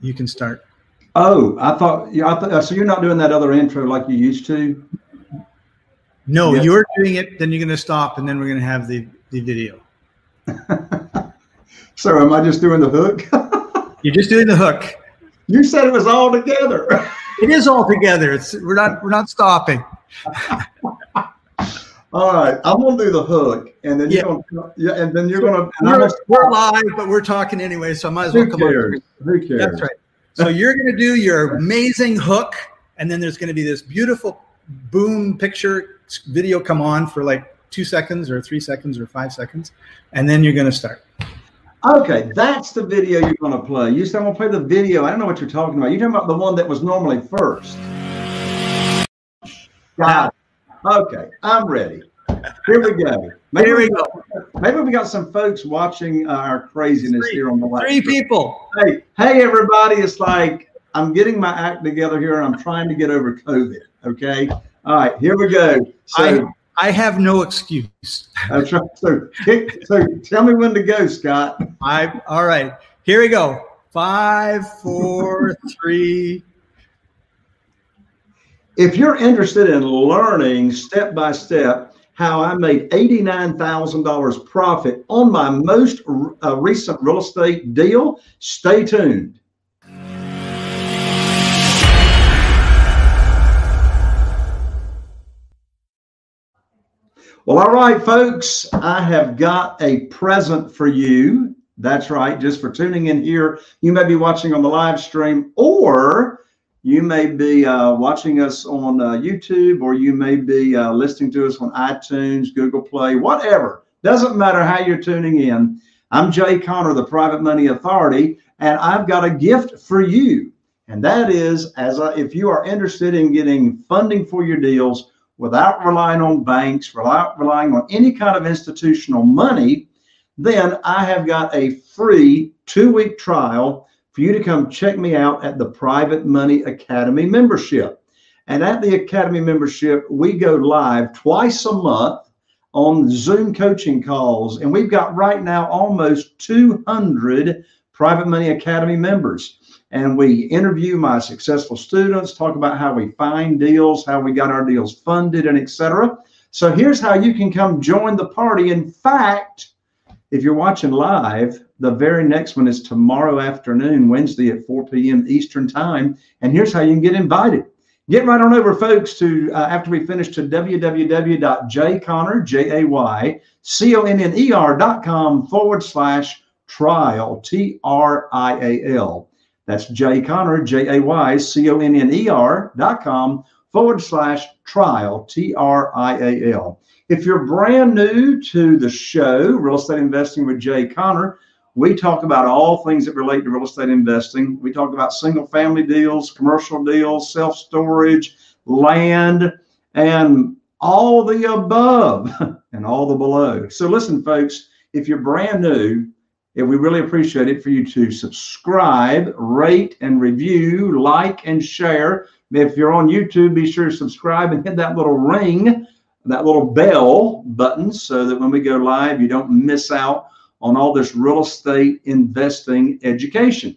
You can start. Oh, I thought, yeah, I thought, so you're not doing that other intro like you used to? No, Yes. you're doing it. Then you're going to stop, and then we're going to have the the video. So am I just doing the hook? You're just doing the hook. you said it was all together. It is all together. It's we're not we're not stopping. All right, I'm gonna do the hook, and then Yeah. you're gonna, yeah, and then you're gonna. We're, gonna we're live, but we're talking anyway, so I might as well come on. Who cares? That's right. So you're going to do your amazing hook, and then there's going to be this beautiful boom picture video come on for like two seconds or three seconds or five seconds, and then you're going to start. Okay, that's the video you're gonna play. You said I'm gonna play the video. I don't know what you're talking about. You're talking about the one that was normally first. Got it. Okay, I'm ready. Here we go. Maybe Here we go. Maybe we got some folks watching uh, our craziness Three- here on the live. Three people. Hey, hey, everybody! It's like I'm getting my act together here, and I'm trying to get over COVID. Okay. All right, here we go. So, I have no excuse. that's right. So, kick, so tell me when to go, Scott. I all right. Here we go. Five, four, three. If you're interested in learning step by step how I made $89,000 profit on my most uh, recent real estate deal, stay tuned. Well, all right, folks, I have got a present for you. That's right, just for tuning in here. You may be watching on the live stream, or you may be uh, watching us on uh, YouTube, or you may be uh, listening to us on iTunes, Google Play, whatever. Doesn't matter how you're tuning in. I'm Jay Conner, the Private Money Authority, and I've got a gift for you. And that is, as I, if you are interested in getting funding for your deals without relying on banks, without relying on any kind of institutional money, then I have got a free two week trial for you to come check me out at the Private Money Academy membership. And at the Academy membership, we go live twice a month on Zoom coaching calls. And we've got right now almost 200 Private Money Academy members. And we interview my successful students, talk about how we find deals, how we got our deals funded, and etc. So here's how you can come join the party. In fact, if you're watching live, the very next one is tomorrow afternoon, Wednesday at 4 p.m. Eastern Time. And here's how you can get invited. Get right on over, folks, to uh, after we finish to www.jayconner, forward slash trial, T R I A L. That's Jay Conner, J A Y C O N N E R dot com forward slash trial, T R I A L. If you're brand new to the show, Real Estate Investing with Jay Conner, we talk about all things that relate to real estate investing. We talk about single family deals, commercial deals, self storage, land, and all the above and all the below. So, listen, folks, if you're brand new, and we really appreciate it for you to subscribe, rate, and review, like, and share. If you're on YouTube, be sure to subscribe and hit that little ring, that little bell button, so that when we go live, you don't miss out on all this real estate investing education.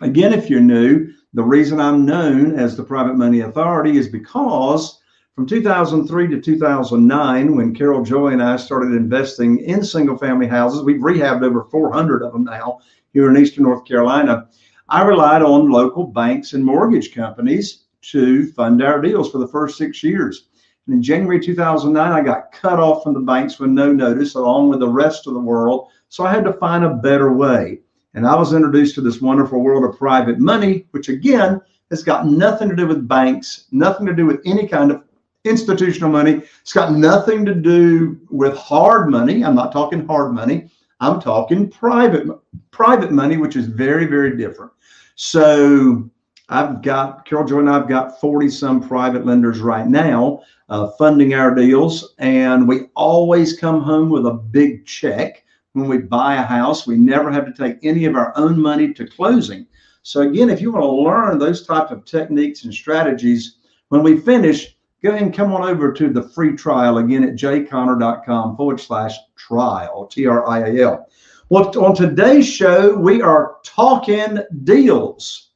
Again, if you're new, the reason I'm known as the Private Money Authority is because from 2003 to 2009, when Carol Joy and I started investing in single family houses, we've rehabbed over 400 of them now here in Eastern North Carolina. I relied on local banks and mortgage companies to fund our deals for the first six years. And in January 2009, I got cut off from the banks with no notice, along with the rest of the world. So I had to find a better way. And I was introduced to this wonderful world of private money, which again has got nothing to do with banks, nothing to do with any kind of institutional money. It's got nothing to do with hard money. I'm not talking hard money. I'm talking private private money, which is very, very different. So I've got Carol Joy and I've got 40 some private lenders right now uh, funding our deals. And we always come home with a big check when we buy a house. We never have to take any of our own money to closing. So, again, if you want to learn those type of techniques and strategies, when we finish, go ahead and come on over to the free trial again at jayconner.com forward slash trial, T R I A L. Well, on today's show, we are talking deals.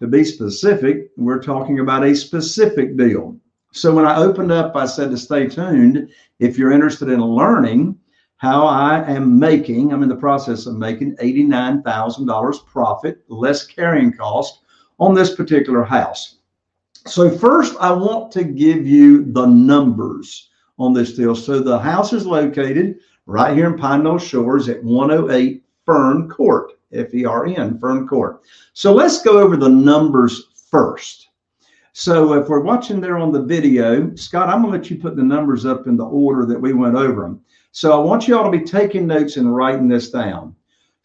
To be specific, we're talking about a specific deal. So when I opened up, I said to stay tuned. If you're interested in learning how I am making, I'm in the process of making $89,000 profit, less carrying cost on this particular house. So first, I want to give you the numbers on this deal. So the house is located right here in Pine Knoll Shores at 108 Fern Court, F-E-R-N, Fern Court. So let's go over the numbers first. So if we're watching there on the video, Scott, I'm gonna let you put the numbers up in the order that we went over them. So I want you all to be taking notes and writing this down.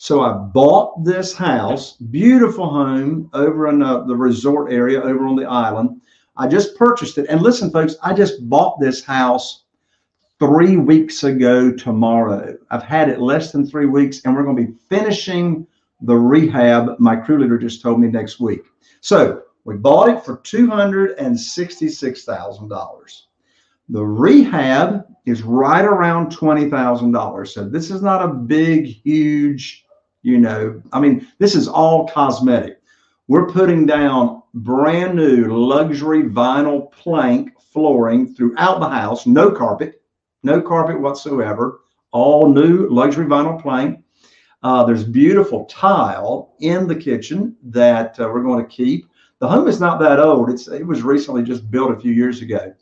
So I bought this house, beautiful home over in uh, the resort area over on the island. I just purchased it. And listen, folks, I just bought this house three weeks ago tomorrow. I've had it less than three weeks, and we're going to be finishing the rehab. My crew leader just told me next week. So we bought it for $266,000. The rehab is right around $20,000. So this is not a big, huge, you know, I mean, this is all cosmetic. We're putting down brand new luxury vinyl plank flooring throughout the house, no carpet, no carpet whatsoever, all new luxury vinyl plank. Uh, there's beautiful tile in the kitchen that uh, we're going to keep. The home is not that old. It's it was recently just built a few years ago.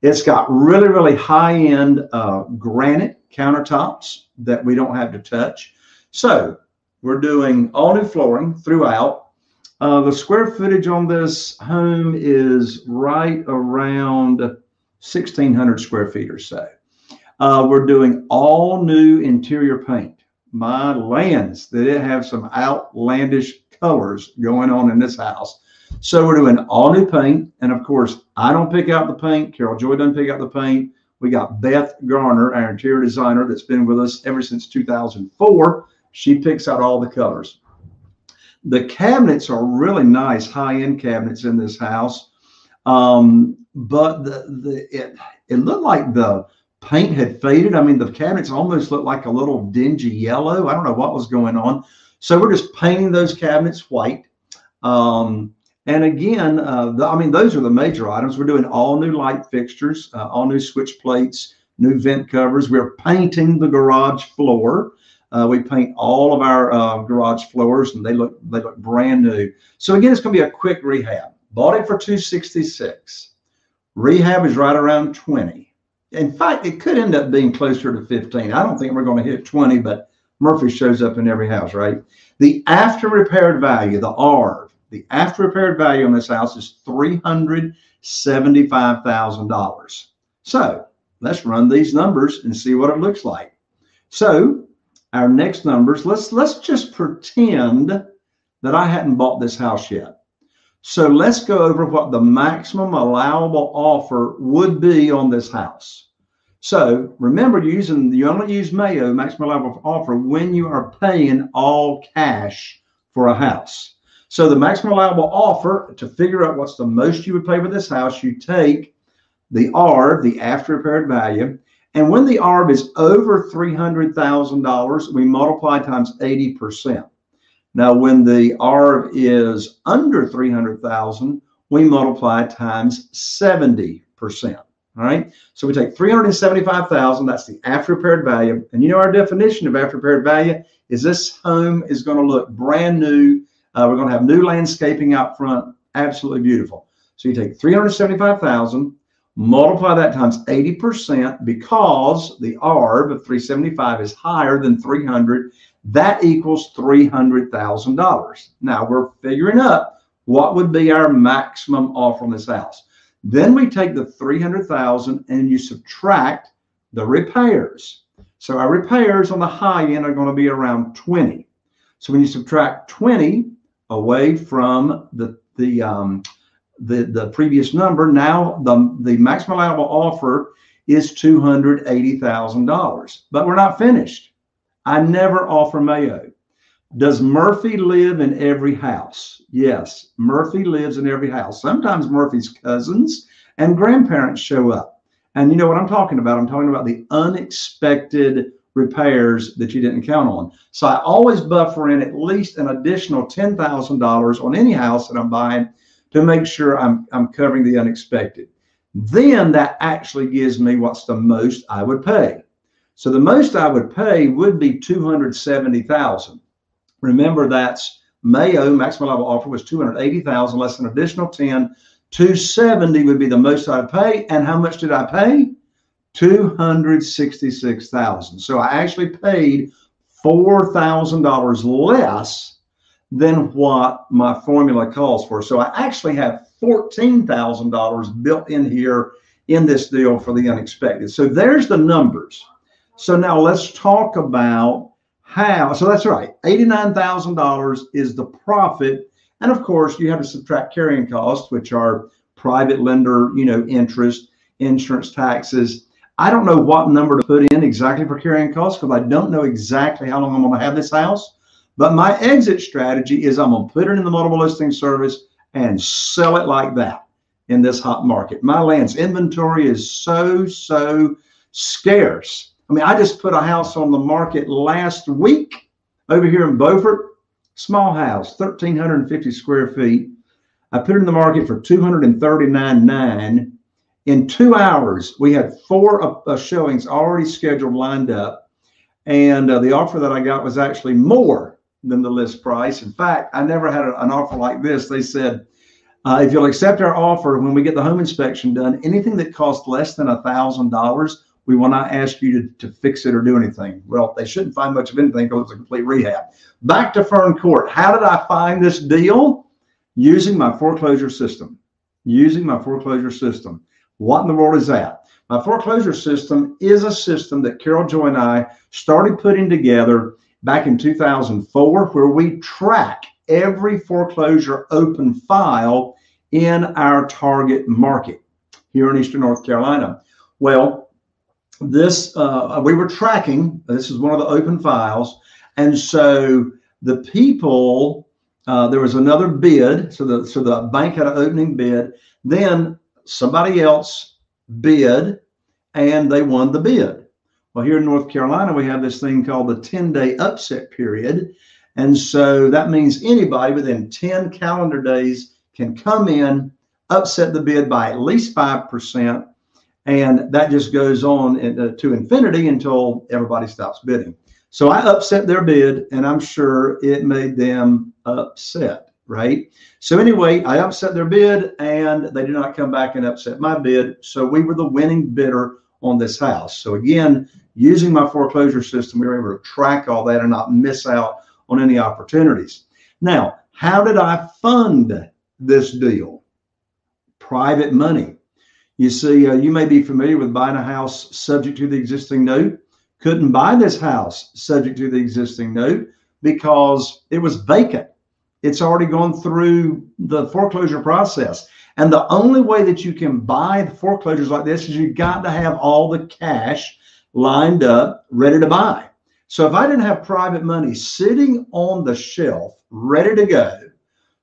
It's got really really high end uh, granite countertops that we don't have to touch. So we're doing all new flooring throughout. Uh, the square footage on this home is right around 1,600 square feet or so. Uh, we're doing all new interior paint. My lands, that it have some outlandish colors going on in this house. So we're doing all new paint. And of course, I don't pick out the paint. Carol Joy doesn't pick out the paint. We got Beth Garner, our interior designer, that's been with us ever since 2004. She picks out all the colors. The cabinets are really nice, high-end cabinets in this house. Um, but the, the it it looked like the paint had faded. I mean, the cabinets almost looked like a little dingy yellow. I don't know what was going on. So we're just painting those cabinets white. Um, and again, uh, the, I mean, those are the major items. We're doing all new light fixtures, uh, all new switch plates, new vent covers. We're painting the garage floor. Uh, we paint all of our uh, garage floors, and they look they look brand new. So again, it's going to be a quick rehab. Bought it for 266. Rehab is right around 20. In fact, it could end up being closer to 15. I don't think we're going to hit 20, but Murphy shows up in every house, right? The after repaired value, the ARV, the after repaired value on this house is $375,000. So let's run these numbers and see what it looks like. So our next numbers, let's let's just pretend that I hadn't bought this house yet. So let's go over what the maximum allowable offer would be on this house. So remember, using you only use MAO maximum allowable offer when you are paying all cash for a house. So the maximum allowable offer to figure out what's the most you would pay for this house, you take the R, the after repaired value, and when the ARV is over $300,000, we multiply times 80%. Now, when the ARV is under 300,000, we multiply times 70%. All right. So we take 375,000. That's the after repaired value. And you know, our definition of after repaired value is this home is going to look brand new. Uh, we're going to have new landscaping out front. Absolutely beautiful. So you take 375,000, multiply that times 80% because the ARV of 375 is higher than 300 that equals $300,000. Now we're figuring up what would be our maximum offer on this house. Then we take the 300,000 and you subtract the repairs. So our repairs on the high end are going to be around 20. So when you subtract 20 away from the the um, the, the previous number, now the, the maximum allowable offer is $280,000. But we're not finished. I never offer MAO. Does Murphy live in every house? Yes, Murphy lives in every house. Sometimes Murphy's cousins and grandparents show up. And you know what I'm talking about? I'm talking about the unexpected repairs that you didn't count on. So I always buffer in at least an additional $10,000 on any house that I'm buying to make sure I'm, I'm covering the unexpected. Then that actually gives me what's the most I would pay. So the most I would pay would be 270,000. Remember that's MAO maximum allowable offer was 280,000 less an additional 10. 270 would be the most I'd pay. And how much did I pay? 266,000. So I actually paid $4,000 less than what my formula calls for. So I actually have $14,000 built in here in this deal for the unexpected. So there's the numbers. So now let's talk about how. So that's right. $89,000 is the profit. And of course, you have to subtract carrying costs, which are private lender, you know, interest, insurance taxes. I don't know what number to put in exactly for carrying costs because I don't know exactly how long I'm going to have this house. But my exit strategy is I'm going to put it in the multiple listing service and sell it like that in this hot market. My land's inventory is so, so scarce I mean, I just put a house on the market last week over here in Beaufort, small house, 1,350 square feet. I put it in the market for 239.9. In two hours, we had four uh, showings already scheduled lined up. And uh, the offer that I got was actually more than the list price. In fact, I never had an offer like this. They said, uh, if you'll accept our offer when we get the home inspection done, anything that costs less than a thousand dollars, we will not ask you to, to fix it or do anything. Well, they shouldn't find much of anything because it's a complete rehab. Back to Fern Court. How did I find this deal? Using my foreclosure system. Using my foreclosure system. What in the world is that? My foreclosure system is a system that Carol Joy and I started putting together back in 2004, where we track every foreclosure open file in our target market here in Eastern North Carolina. Well, this uh, we were tracking. This is one of the open files, and so the people uh, there was another bid. So the so the bank had an opening bid. Then somebody else bid, and they won the bid. Well, here in North Carolina, we have this thing called the 10 day upset period. And so that means anybody within 10 calendar days can come in, upset the bid by at least 5%, and that just goes on uh, to infinity until everybody stops bidding. So I upset their bid, and I'm sure it made them upset, right? So anyway, I upset their bid, and they did not come back and upset my bid. So we were the winning bidder on this house. So again, using my foreclosure system, we were able to track all that and not miss out on any opportunities. Now, how did I fund this deal? Private money. You see, uh, you may be familiar with buying a house subject to the existing note. Couldn't buy this house subject to the existing note because it was vacant. It's already gone through the foreclosure process. And the only way that you can buy the foreclosures like this is you've got to have all the cash lined up, ready to buy. So if I didn't have private money sitting on the shelf, ready to go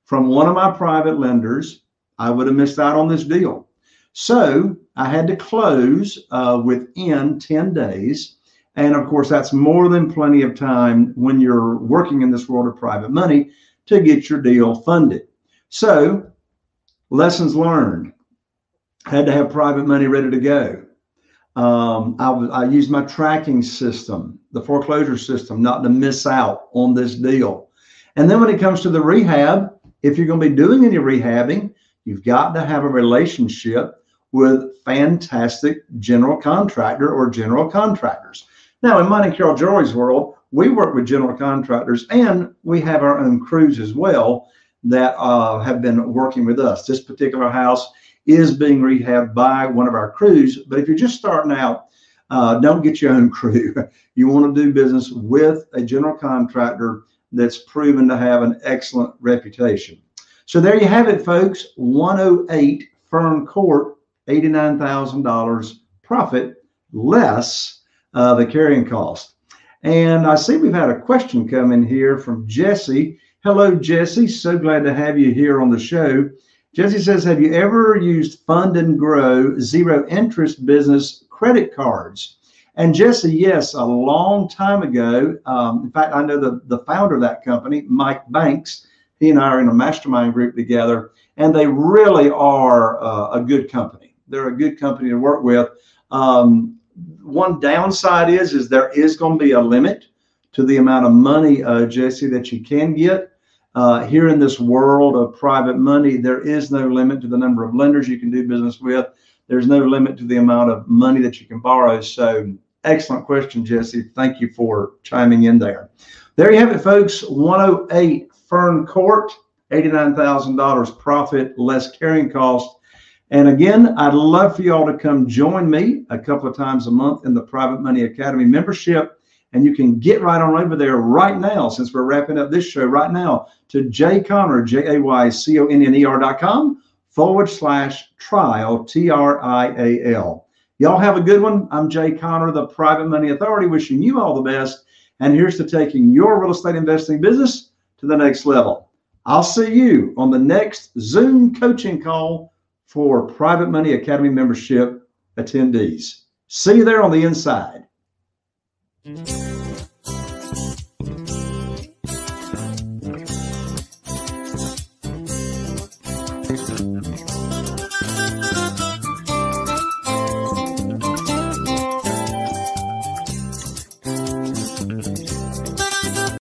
from one of my private lenders, I would have missed out on this deal. So I had to close uh, within 10 days. And of course, that's more than plenty of time when you're working in this world of private money to get your deal funded. So, lessons learned had to have private money ready to go. Um, I, I used my tracking system, the foreclosure system, not to miss out on this deal. And then when it comes to the rehab, if you're going to be doing any rehabbing, you've got to have a relationship with fantastic general contractor or general contractors. Now, in mine and Carol Joy's world, we work with general contractors and we have our own crews as well that uh, have been working with us. This particular house is being rehabbed by one of our crews. But if you're just starting out, uh, don't get your own crew. you want to do business with a general contractor that's proven to have an excellent reputation. So there you have it, folks. 108 Fern Court, $89,000 profit less uh, the carrying cost. And I see we've had a question come in here from Jesse. Hello, Jesse. So glad to have you here on the show. Jesse says, Have you ever used Fund and Grow zero interest business credit cards? And Jesse, yes, a long time ago. Um, in fact, I know the, the founder of that company, Mike Banks. He and I are in a mastermind group together, and they really are uh, a good company. They're a good company to work with. Um, one downside is is there is going to be a limit to the amount of money, uh, Jesse, that you can get. Uh, here in this world of private money, there is no limit to the number of lenders you can do business with. There's no limit to the amount of money that you can borrow. So, excellent question, Jesse. Thank you for chiming in there. There you have it, folks. 108 Fern Court, $89,000 profit, less carrying cost. And again, I'd love for y'all to come join me a couple of times a month in the Private Money Academy membership. And you can get right on over there right now, since we're wrapping up this show right now, to Jay Conner, J A Y C O N N E R dot com forward slash trial, T R I A L. Y'all have a good one. I'm Jay Conner, the Private Money Authority, wishing you all the best. And here's to taking your real estate investing business to the next level. I'll see you on the next Zoom coaching call for Private Money Academy membership attendees. See you there on the inside. Thank